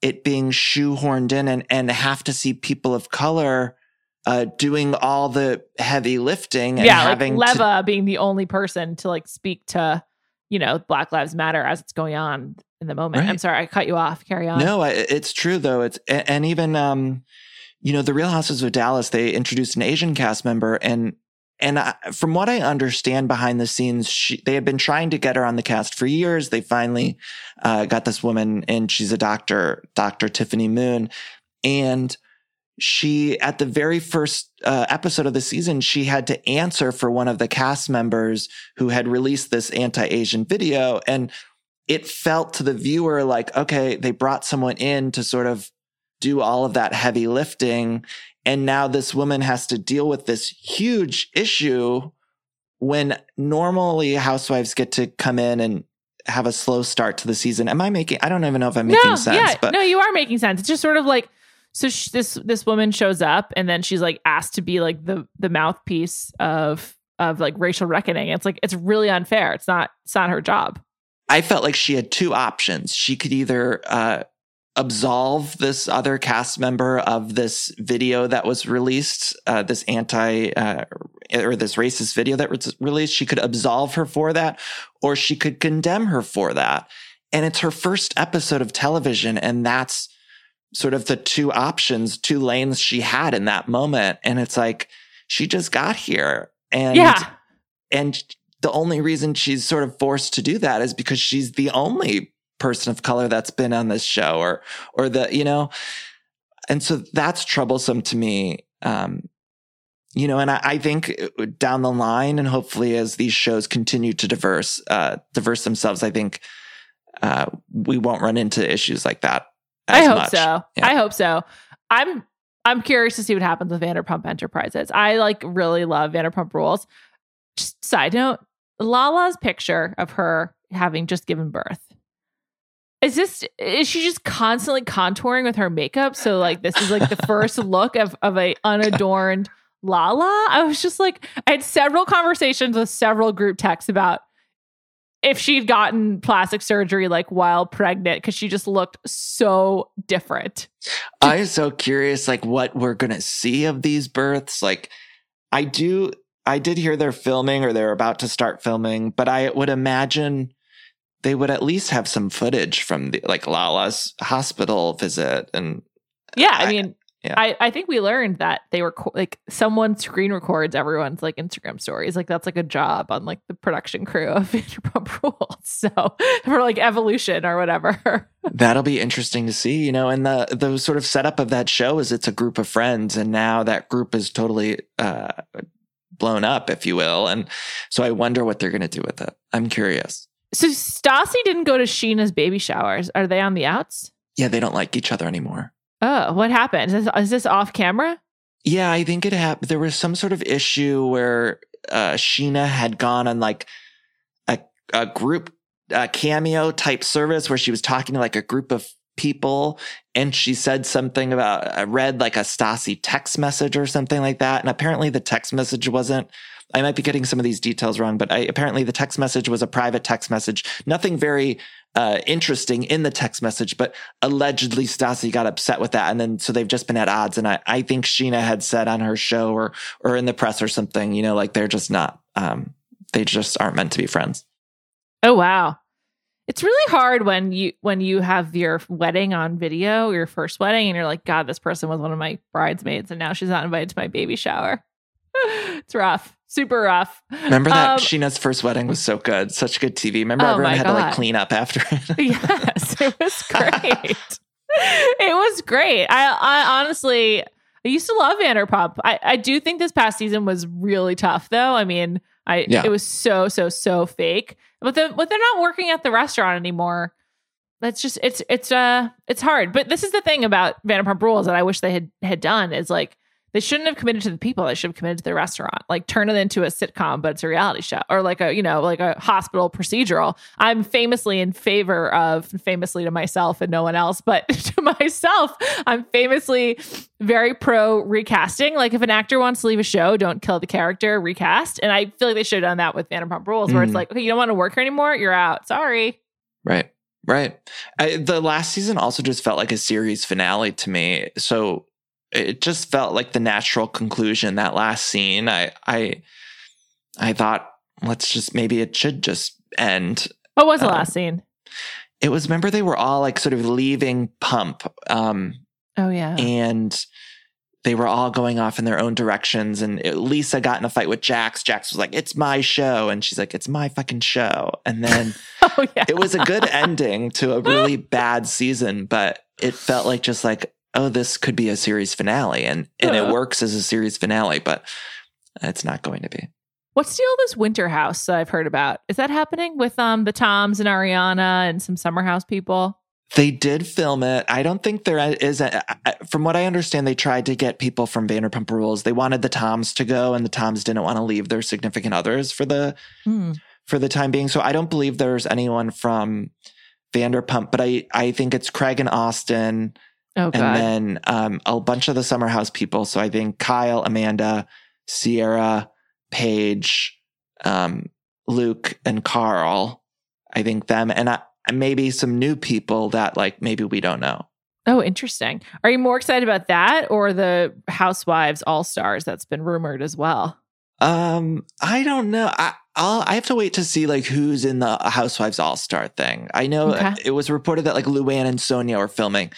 it being shoehorned in and, and have to see people of color uh, doing all the heavy lifting and yeah, like having to Leva being the only person to like speak to, you know, Black Lives Matter as it's going on in the moment. I'm sorry, I cut you off. Carry on. No, I- it's true though. It's a- and even um, you know, the Real Houses of Dallas. They introduced an Asian cast member, and and I, from what I understand behind the scenes, she, they had been trying to get her on the cast for years. They finally uh, got this woman, and she's a doctor, Doctor Tiffany Moon, and she at the very first uh, episode of the season she had to answer for one of the cast members who had released this anti-asian video. And it felt to the viewer like okay they brought someone in to sort of do all of that heavy lifting. And now this woman has to deal with this huge issue when normally housewives get to come in and have a slow start to the season. Am i making i don't even know if i'm making no, sense yeah, but no, you are making sense. It's just sort of like so. This this woman shows up, and then she's like asked to be like the the mouthpiece of of like racial reckoning. It's like it's really unfair. It's not it's not her job. I felt like she had two options. She could either uh, absolve this other cast member of this video that was released, uh, this anti uh, or this racist video that was released. She could absolve her for that, or she could condemn her for that. And it's her first episode of television, and that's sort of the two options, two lanes she had in that moment. And it's like she just got here, and yeah, and the only reason she's sort of forced to do that is because she's the only person of color that's been on this show or or the you know? And so that's troublesome to me um you know and I, I think uh, down the line and hopefully as these shows continue to diverse uh diverse themselves i think uh we won't run into issues like that I hope much. so. Yeah. I hope so. I'm I'm curious to see what happens with Vanderpump Enterprises. I like really love Vanderpump Rules. Just side note, Lala's picture of her having just given birth. Is this is she just constantly contouring with her makeup? So like this is like the first [laughs] look of of a unadorned Lala. I was just like I had several conversations with several group texts about if she'd gotten plastic surgery like while pregnant because she just looked so different. [laughs] I'm so curious, like what we're gonna see of these births. Like, I do, I did hear they're filming or they're about to start filming, but I would imagine they would at least have some footage from the, like Lala's hospital visit and Yeah, I I- mean, yeah. I, I think we learned that they were like someone screen records everyone's like Instagram stories. Like that's like a job on like the production crew of [laughs] Vanderpump Rules. So [laughs] for like evolution or whatever. [laughs] That'll be interesting to see, you know. And the the sort of setup of that show is it's a group of friends, and now that group is totally uh, blown up, if you will. And so I wonder what they're going to do with it. I'm curious. So Stassi didn't go to Scheana's baby showers. Are they on the outs? Yeah, they don't like each other anymore. Oh, what happened? Is this, is this off camera? Yeah, I think it happened. There was some sort of issue where uh, Scheana had gone on like a a group uh, cameo type service where she was talking to like a group of people, and she said something about I read like a Stassi text message or something like that, and apparently the text message wasn't. I might be getting some of these details wrong, but I, apparently the text message was a private text message. Nothing very uh, interesting in the text message, but allegedly Stassi got upset with that. And then, so they've just been at odds. And I, I think Scheana had said on her show or, or in the press or something, you know, like they're just not, um, they just aren't meant to be friends. Oh wow. It's really hard when you when you have your wedding on video, your first wedding, and you're like, God, this person was one of my bridesmaids, and now she's not invited to my baby shower. [laughs] it's rough, super rough. Remember that Um, Scheana's first wedding was so good, such good TV. Remember Oh everyone had to like clean up after it. [laughs] yes, it was great. [laughs] it was great. I, I honestly, I used to love Vanderpump. I, I do think this past season was really tough, though. I mean, I Yeah. it was so so so fake. But the but they're not working at the restaurant anymore. That's just it's it's uh it's hard. But this is the thing about Vanderpump Rules that I wish they had had done is like they shouldn't have committed to the people. They should have committed to the restaurant. Like turn it into a sitcom, but it's a reality show or like a, you know, like a hospital procedural. I'm famously in favor of famously to myself and no one else, but [laughs] to myself, I'm famously very pro recasting. Like if an actor wants to leave a show, don't kill the character, recast. And I feel like they should have done that with Vanderpump Rules, where it's Mm. like, okay, you don't want to work here anymore, you're out. Sorry. Right. Right. I, the last season also just felt like a series finale to me. So it just felt like the natural conclusion. That last scene, I, I, I thought, let's just maybe it should just end. What was the Um, last scene? It was remember they were all like sort of leaving Pump, um, Oh yeah. and they were all going off in their own directions. And it- Lisa got in a fight with Jax. Jax was like, "It's my show," and she's like, "It's my fucking show." And then. [laughs] oh yeah. it was a good [laughs] ending to a really bad season, but it felt like just like, oh, this could be a series finale. And and it works as a series finale, but it's not going to be. What's the all this winter house that I've heard about? Is that happening with um the Toms and Ariana and some summer house people? They did film it. I don't think there is a, from what I understand, they tried to get people from Vanderpump Rules. They wanted the Toms to go, and the Toms didn't want to leave their significant others for the for the time being. So I don't believe there's anyone from Vanderpump, but I I think it's Craig and Austin. Oh and then um, a bunch of the summer house people. So I think Kyle, Amanda, Ciara, Paige, um, Luke, and Carl. I think them, and I, maybe some new people that like maybe we don't know. oh, interesting. Are you more excited about that or the Housewives All Stars that's been rumored as well? Um, I don't know. I I'll, I have to wait to see like who's in the Housewives All Star thing. I know Okay. it was reported that like Luann and Sonja were filming,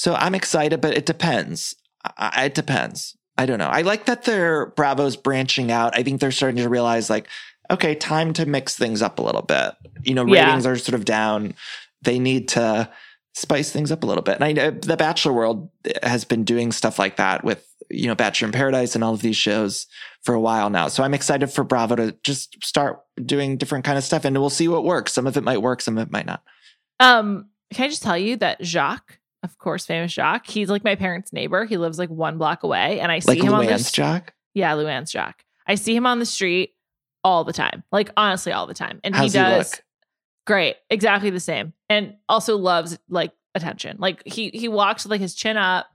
so I'm excited, but it depends. I, it depends. I don't know. I like that they're Bravo's branching out. I think they're starting to realize like, okay, time to mix things up a little bit. You know, Yeah. ratings are sort of down. They need to spice things up a little bit. And I know the Bachelor world has been doing stuff like that with you know Bachelor in Paradise and all of these shows for a while now. So I'm excited for Bravo to just start doing different kind of stuff and we'll see what works. Some of it might work, some of it might not. Um, can I just tell you that Jacques, of course, famous Jacques, he's like my parents' neighbor. He lives like one block away, and I see Like him on this. Jack. Yeah, Luann's Jacques. I see him on the street all the time, like honestly, all the time, and How's he he does look? great, exactly the same, and also loves like attention. Like he he walks with like his chin up,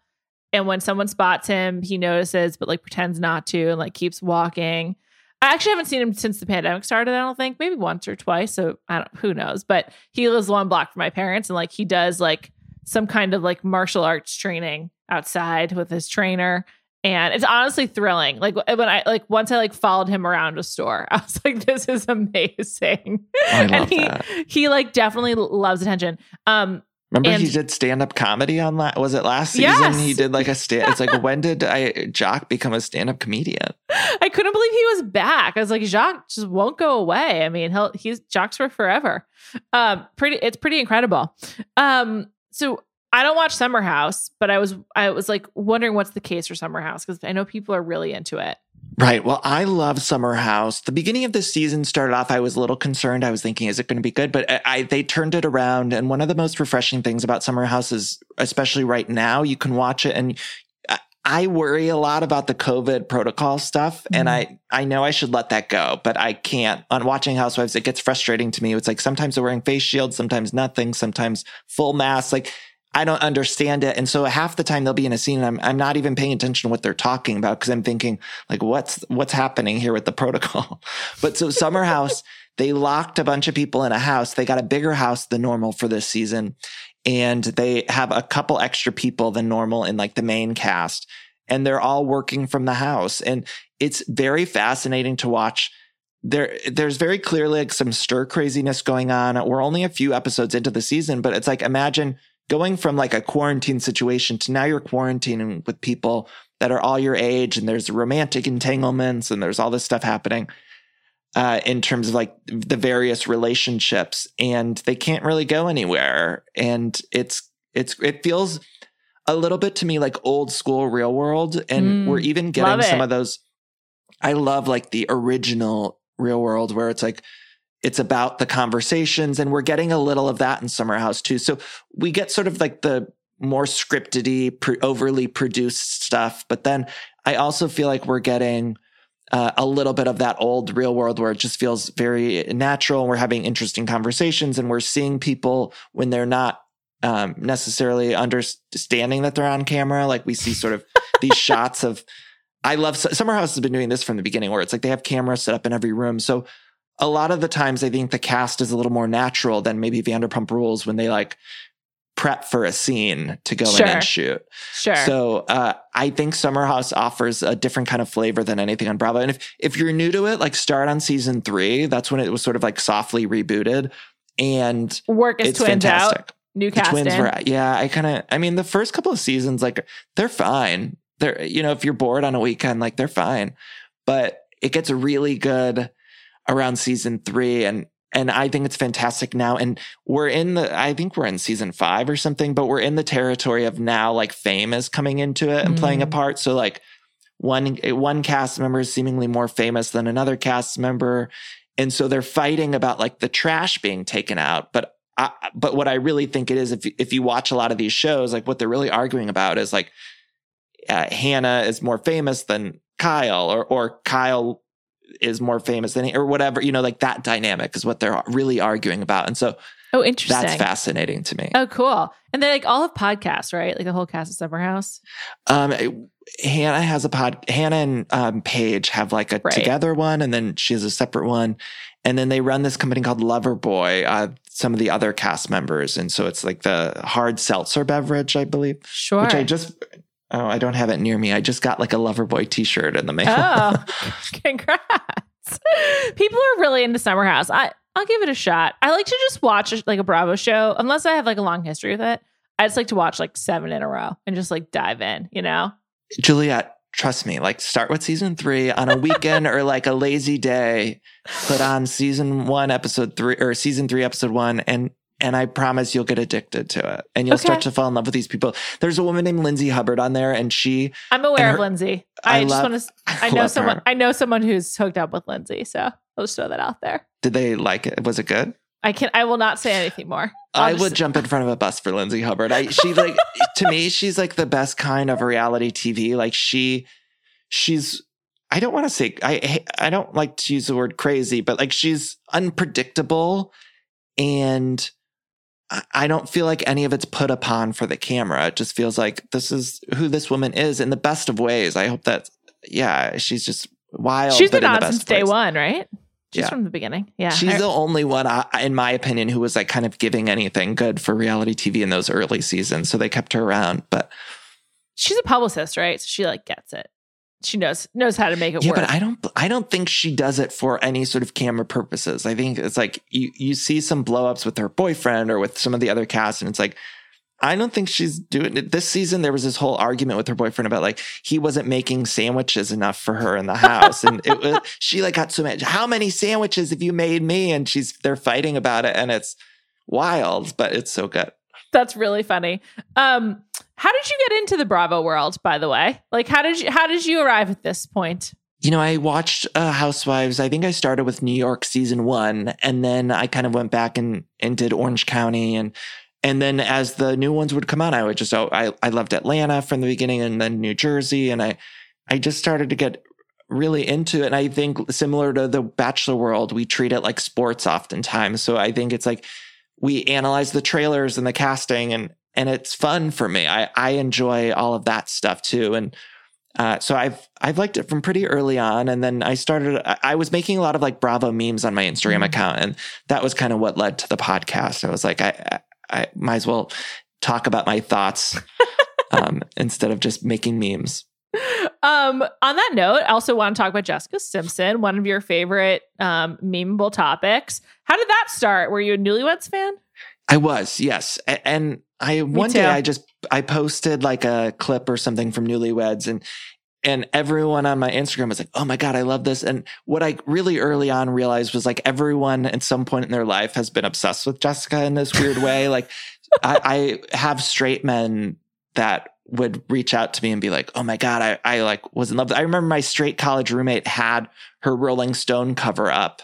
and when someone spots him, he notices, but like pretends not to, and like keeps walking. I actually haven't seen him since the pandemic started. I don't think maybe once or twice. So I don't. Who knows? But he lives one block from my parents, and like he does like some kind of like martial arts training outside with his trainer. and it's honestly thrilling. Like when I like once I like followed him around a store, [laughs] I was like, "This is amazing." I love and he that. he like definitely loves attention. Um, Remember And- he did stand up comedy on that? Was it last season? Yes. He did like a stand. It's like [laughs] when did I Jacques become a stand up comedian? I couldn't believe he was back. I was like, Jacques just won't go away. I mean, he'll he's Jacques for forever. Um, pretty, it's pretty incredible. Um, so I don't watch Summer House, but I was I was like wondering what's the case for Summer House because I know people are really into it. Right. Well, I love Summer House. The beginning of the season started off. I was a little concerned. I was thinking, is it going to be good? But I, I they turned it around. And one of the most refreshing things about Summer House is, especially right now, you can watch it and. I- worry a lot about the COVID protocol stuff, and mm-hmm. I I know I should let that go, but I can't. On watching Housewives, it gets frustrating to me. It's like sometimes they're wearing face shields, sometimes nothing, sometimes full masks. Like I don't understand it. And so half the time they'll be in a scene and I'm, I'm not even paying attention to what they're talking about because I'm thinking like, what's, what's happening here with the [laughs] protocol? But so Summer House, they locked a bunch of people in a house. They got a bigger house than normal for this season. And they have a couple extra people than normal in like the main cast. And they're all working from the house. And it's very fascinating to watch there there's very clearly like some stir craziness going on. We're only a few episodes into the season, but it's like imagine going from like a quarantine situation to now you're quarantining with people that are all your age and there's romantic entanglements and there's all this stuff happening uh, in terms of like the various relationships and they can't really go anywhere. And it's it's it feels a little bit to me like old school real world and Mm, we're even getting some of those i love like the original real world where it's like it's about the conversations and we're getting a little of that in summer house too. So we get sort of like the more scriptedy pr- overly produced stuff but then i also feel like we're getting uh, a little bit of that old real world where it just feels very natural. and We're having interesting conversations and we're seeing people when they're not um, necessarily understanding that they're on camera. Like we see sort of [laughs] these shots of, I love Summer House has been doing this from the beginning where it's like they have cameras set up in every room. So a lot of the times I think the cast is a little more natural than maybe Vanderpump Rules when they like prep for a scene to go in and shoot. Sure. So uh, I think Summer House offers a different kind of flavor than anything on Bravo. And if if you're new to it, like start on season three. That's when it was sort of like softly rebooted, and Work is it's twins fantastic. out. New The twins in. were, yeah. I kind of, I mean, the first couple of seasons, like they're fine. They're, you know, if you're bored on a weekend, like they're fine. But it gets really good around season three, and and I think it's fantastic now. And we're in the, I think we're in season five or something, but we're in the territory of now like fame is coming into it and playing a Mm. part. So like one one cast member is seemingly more famous than another cast member, and so they're fighting about like the trash being taken out. But I, but what I really think it is, if you- if you watch a lot of these shows, like what they're really arguing about is like uh, Hannah is more famous than Kyle, or or Kyle is more famous than or whatever. You know, like that dynamic is what they're really arguing about, and so oh, interesting. that's fascinating to me. Oh, cool. And they like all have podcasts, right? Like the whole cast of Summer House. Um, Hannah has a pod. Hannah and um, Paige have like a Right. together one, and then she has a separate one, and then they run this company called Loverboy. Uh, some of the other cast members, and so it's like the hard seltzer beverage, I believe, Sure. which I just. Oh, I don't have it near me. I just got like a Loverboy T-shirt in the mail. Oh, [laughs] congrats. People are really into Summer House. I, I'll give it a shot. I like to just watch like a Bravo show, unless I have like a long history with it. I just like to watch like seven in a row and just like dive in, you know? Juliet, trust me. Like, start with season three on a [laughs] weekend or like a lazy day. Put on season one, episode three, or season three, episode one, and and I promise you'll get addicted to it, and you'll start to fall in love with these people. There's a woman named Lindsay Hubbard on there, and she. I'm aware And of Lindsay. I I, just love- want to, [laughs] I know someone, her. I know someone who's hooked up with Lindsay. So I'll just throw that out there. Did they like it? Was it good? I can, I will not say anything more. I'll I just- would jump in front of a bus for Lindsay Hubbard. I she like [laughs] to me, she's like the best kind of reality TV. Like she, she's. I don't want to say I. I don't like to use the word crazy, but like she's unpredictable, and I- don't feel like any of it's put upon for the camera. It just feels like this is who this woman is in the best of ways. I hope that yeah, she's just wild. She's been on since day ways. one, right? She's Yeah. from the beginning. Yeah. She's I- the only one, I- in my opinion, who was like kind of giving anything good for reality TV in those early seasons. So they kept her around. But she's a publicist, right? So she like gets it. She knows knows how to make it work. yeah, work. but I don't. I don't think she does it for any sort of camera purposes. I think it's like you you see some blowups with her boyfriend or with some of the other cast, and it's like I don't think she's doing it. This season, there was this whole argument with her boyfriend about like he wasn't making sandwiches enough for her in the house, and it was [laughs] she like got so much. How many sandwiches have you made me? And she's they're fighting about it, and it's wild, but it's so good. That's really funny. Um, how did you get into the Bravo world, by the way? Like, how did you how did you arrive at this point? You know, I watched uh, Housewives. I think I started with New York season one, and then I kind of went back and and did Orange County, and and then as the new ones would come out, I would just oh, I I loved Atlanta from the beginning, and then New Jersey, and I I just started to get really into it. And I think similar to the Bachelor world, we treat it like sports oftentimes. So I think it's like we analyze the trailers and the casting and and it's fun for me. I I enjoy all of that stuff too. And uh, so I've I've liked it from pretty early on, and then I started. I was making a lot of like Bravo memes on my Instagram mm-hmm. account, and that was kind of what led to the podcast. I was like, I I might as well talk about my thoughts [laughs] um, instead of just making memes. Um, on that note, I also want to talk about Jessica Simpson, one of your favorite um, memeable topics. How did that start? Were you a Newlyweds fan? I was, yes. And I one day I just I posted like a clip or something from Newlyweds and and everyone on my Instagram was like, "Oh my god, I love this." And what I really early on realized was like everyone at some point in their life has been obsessed with Jessica in this weird way. [laughs] Like I, I have straight men that would reach out to me and be like, "Oh my god, I I like was in love." I remember my straight college roommate had her Rolling Stone cover up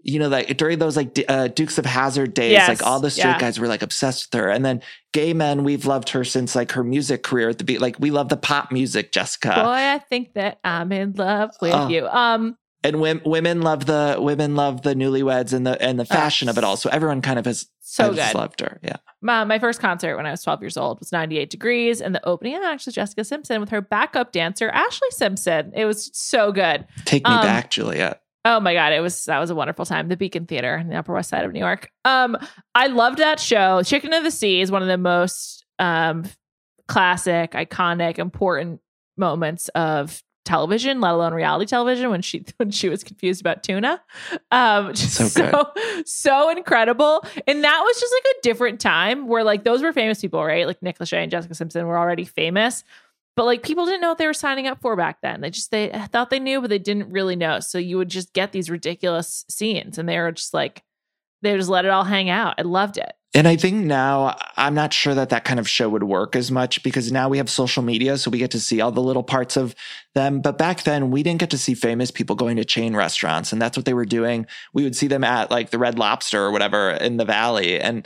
you know, like during those like uh, Dukes of Hazzard days, yes, like all the straight yeah. guys were like obsessed with her. And then gay men, we've loved her since like her music career at the beat. Like we love the pop music, Jessica. Boy, I think that I'm in love with uh, you. Um, and w- women love the women love the newlyweds and the and the fashion uh, of it all. So everyone kind of has so good. loved her. Yeah. My, my first concert when I was 12 years old was 98 Degrees, and the opening act was Jessica Simpson with her backup dancer Ashlee Simpson. It was so good. Take me um, back, Juliet. Oh my god, it was that was a wonderful time. The Beacon Theater in the Upper West Side of New York. Um, I loved that show. Chicken of the Sea is one of the most um classic, iconic, important moments of television, let alone reality television, when she [laughs] when she was confused about tuna. Um [laughs] so so, so incredible. And that was just like a different time where like those were famous people, right? Like Nick Lachey and Jessica Simpson were already famous but like people didn't know what they were signing up for back then. They just they thought they knew, but they didn't really know. So you would just get these ridiculous scenes, and they were just like they just let it all hang out. I loved it. And I think now I'm not sure that that kind of show would work as much because now we have social media, so we get to see all the little parts of them. But back then, we didn't get to see famous people going to chain restaurants, and that's what they were doing. We would see them at like the Red Lobster or whatever in the Valley, and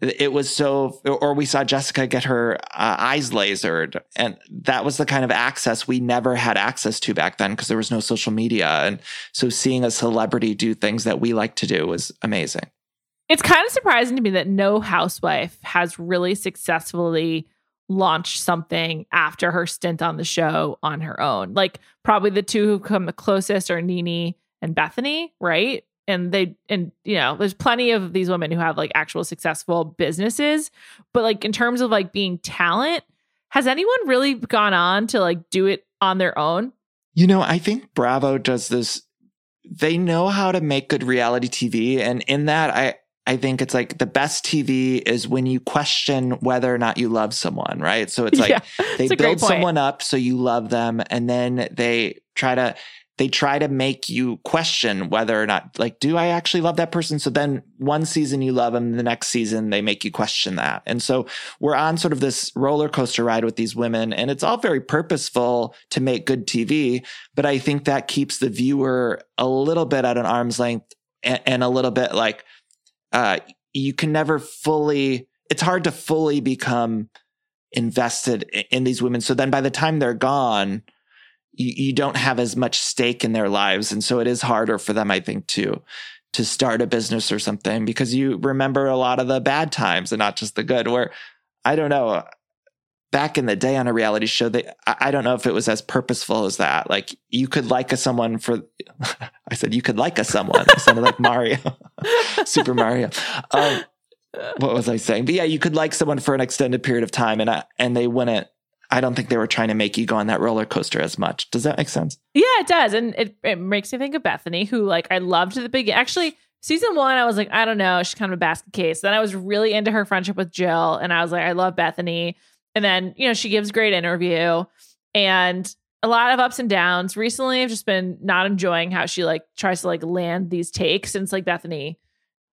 it was so or we saw jessica get her uh, eyes lasered. And that was the kind of access we never had access to back then because there was no social media. And so seeing a celebrity do things that we like to do was amazing. It's kind of surprising to me that no housewife has really successfully launched something after her stint on the show on her own. Like probably the two who've come the closest are nene and bethenny right and they and you know there's plenty of these women who have like actual successful businesses but like in terms of like being talent has anyone really gone on to like do it on their own you know i think bravo does this they know how to make good reality tv and in that i I think it's like the best TV is when you question whether or not you love someone, right? So it's like [laughs] yeah, they build someone up so you love them and then they try to they try to make you question whether or not like do i actually love that person? So then one season you love them the next season they make you question that. And so we're on sort of this roller coaster ride with these women and it's all very purposeful to make good tv but i think that keeps the viewer a little bit at an arm's length and, and a little bit like uh, you can never fully it's hard to fully become invested in these women. So then by the time they're gone you, you don't have as much stake in their lives. And so it is harder for them, I think, to to start a business or something because you remember a lot of the bad times and not just the good. Where I don't know, back in the day on a reality show, they I don't know if it was as purposeful as that. Like you could like a someone for [laughs] I said you could like a someone. I sounded like Mario, [laughs] Super Mario. Um, what was I saying? But yeah, you could like someone for an extended period of time, and I, and they wouldn't I don't think they were trying to make you go on that roller coaster as much. Does that make sense? Yeah, it does. And it, it makes me think of Bethenny, who like I loved the beginning. Actually, season one, I was like, I don't know. She's kind of a basket case. Then I was really into her friendship with Jill. And I was like, I love Bethenny. And then, you know, she gives great interview and a lot of ups and downs. Recently, I've just been not enjoying how she like tries to like land these takes. And it's like Bethenny,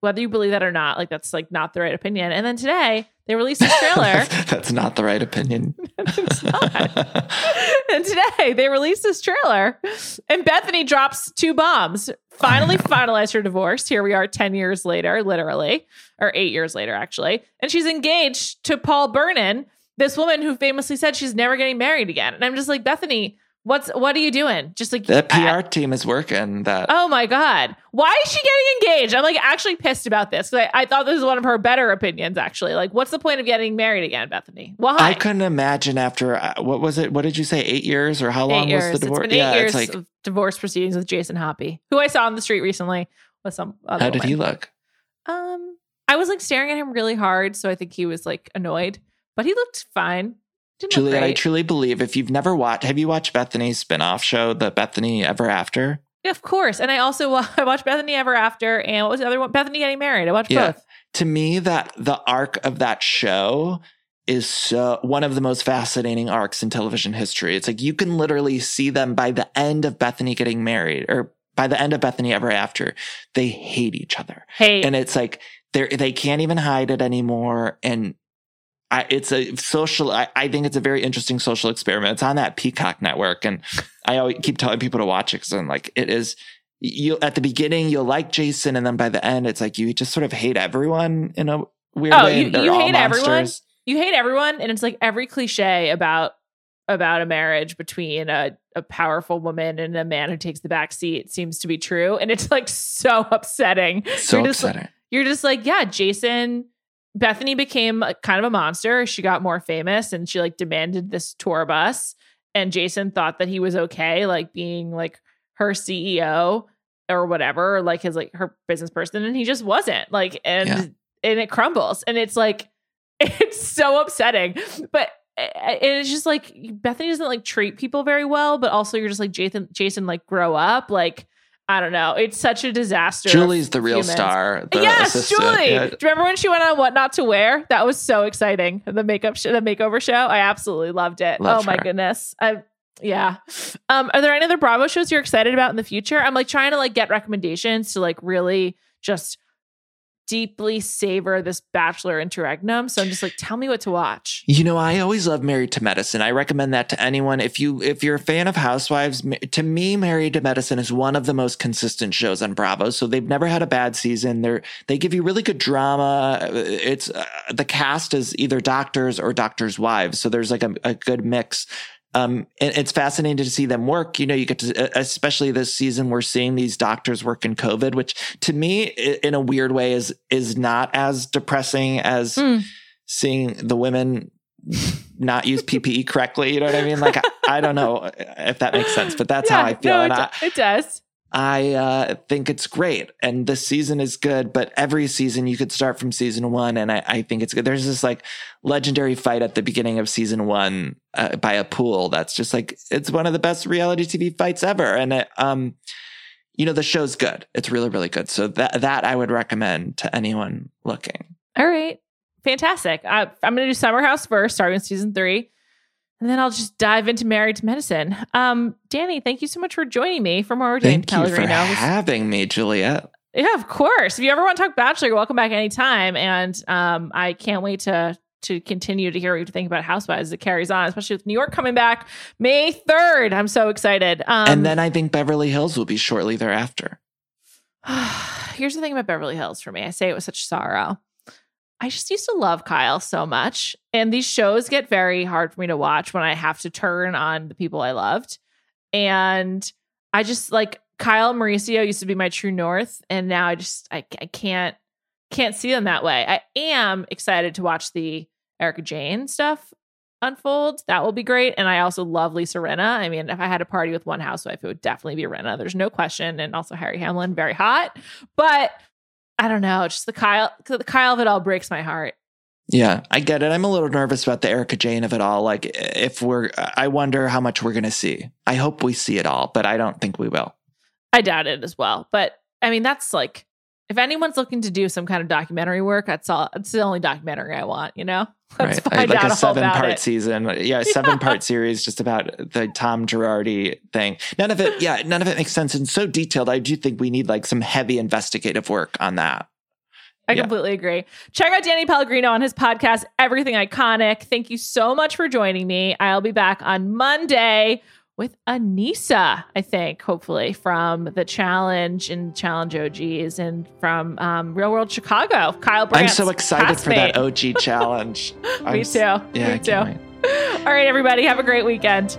whether you believe that or not, like that's like not the right opinion. And then today they released this trailer. [laughs] That's not the right opinion. [laughs] it's not. [laughs] and today they released this trailer, and Bethenny drops two bombs. Finally, finalized her divorce. Here we are, ten years later, literally, or eight years later, actually, and she's engaged to Paul Bernon, this woman who famously said she's never getting married again. And I'm just like, Bethenny, what's what are you doing? Just like I- PR team is working. That Oh my God. Why is she getting engaged? I'm like actually pissed about this. I, I thought this was one of her better opinions, actually. Like, what's the point of getting married again, Bethenny? Why? I couldn't imagine after uh, what was it? What did you say? Eight years or how long was the divorce? It's been eight yeah, years it's like of divorce proceedings with Jason Hoppy, who I saw on the street recently with some other how did he look? Um, I was like staring at him really hard, so I think he was like annoyed, but he looked fine. Didn't Juliet, I truly believe if you've never watched, have you watched Bethenny's spinoff show, The Bethenny Ever After? Yeah, of course. And I also [laughs] I watched Bethenny Ever After, and what was the other one? Bethenny Getting Married. I watched Yeah. both. To me, that the arc of that show is so one of the most fascinating arcs in television history. It's like you can literally see them by the end of Bethenny getting married, or by the end of Bethenny Ever After, they hate each other. Hey, and it's like they they can't even hide it anymore and I, it's a social I, I think it's a very interesting social experiment. It's on that peacock network and i always keep telling people to watch it because i'm like it is you at the beginning you'll like jason and then by the end it's like you just sort of hate everyone in a weird Oh, way you- They're you all hate everyone? you hate everyone? And it's like every cliche about about a marriage between a, a powerful woman and a man who takes the back seat seems to be true and it's like so [laughs] upsetting. So You're just upsetting. you're just like yeah jason bethenny became a, kind of a monster she got more famous and she like demanded this tour bus and jason thought that he was okay like being like her ceo or whatever like his like her business person and he just wasn't like and Yeah. and it crumbles and it's like [laughs] it's so upsetting but eh, eh, and it's just like Bethenny doesn't like treat people very well, but also you're just like Jason. Jason, like grow up. Like I don't know. It's such a disaster. julie's the real humans. star the yes, assistant. Julie. Yeah. Do you remember when she went on What Not to Wear? That was so exciting. The makeup, sh- the makeover show. I absolutely loved it. Love oh my goodness. I yeah. Um, are there any other Bravo shows you're excited about in the future? I'm like trying to like get recommendations to like really just deeply savor this Bachelor interregnum. So I'm just like, tell me what to watch. You know, I always love Married to Medicine. I recommend that to anyone. If you if you're a fan of Housewives, to me, Married to Medicine is one of the most consistent shows on Bravo. So they've never had a bad season. They're they give you really good drama. It's uh, the cast is either doctors or doctors' wives. So there's like a, a good mix. Um, and it's fascinating to see them work. You know, you get to, especially this season, we're seeing these doctors work in COVID, which to me, in a weird way, is is not as depressing as Mm. seeing the women not use PPE correctly. You know what I mean? Like, I, I don't know if that makes sense, but that's how I feel. No, and it, I, it does. I uh, think it's great. And this season is good, but every season you could start from season one. And I, I think it's good. There's this like legendary fight at the beginning of season one uh, by a pool. That's just like, it's one of the best reality TV fights ever. And it, um, you know, the show's good. It's really, really good. So that, that I would recommend to anyone looking. All right. Fantastic. I, I'm going to do Summer House first, starting with season three. And then I'll just dive into Married to Medicine. Um, Danny, thank you so much for joining me for more Dane Thank you for having me, Juliet. yeah, of course. If you ever want to talk Bachelor, you're welcome back anytime. And um, I can't wait to to continue to hear what you think about Housewives as it carries on, especially with New York coming back May 3rd. I'm so excited. Um, and then I think Beverly Hills will be shortly thereafter. [sighs] Here's the thing about Beverly Hills for me. I say it with such sorrow. I just used to love Kyle so much. And these shows get very hard for me to watch when I have to turn on the people I loved. And I just like Kyle Mauricio used to be my true north. And now I just I, I can't can't see them that way. I am excited to watch the Erika Jayne stuff unfold. That will be great. And I also love Lisa Rinna. I mean, if I had a party with one housewife, it would definitely be Rinna. There's no question. And also Harry Hamlin, very hot. But I don't know. Just the Kyle, the Kyle of it all breaks my heart. Yeah, I get it. I'm a little nervous about the Erika Jayne of it all. Like, if we're, I wonder how much we're going to see. I hope we see it all, but I don't think we will. I doubt it as well. But I mean, that's like, if anyone's looking to do some kind of documentary work, that's all. It's the only documentary I want. You know, Let's right. like a seven part it. season. Yeah, [laughs] seven part series just about the Tom Girardi thing. None of it. Yeah, none of it makes sense and so detailed. I do think we need like some heavy investigative work on that. I yeah. completely agree. Check out Danny Pellegrino on his podcast, Everything Iconic. Thank you so much for joining me. I'll be back on Monday with Aneesa, I think, hopefully, from the challenge and challenge OGs and from um, Real World Chicago. Kyle Brandt. I'm so excited for that OG challenge. [laughs] me too. Yeah, me too. [laughs] All right, everybody, have a great weekend.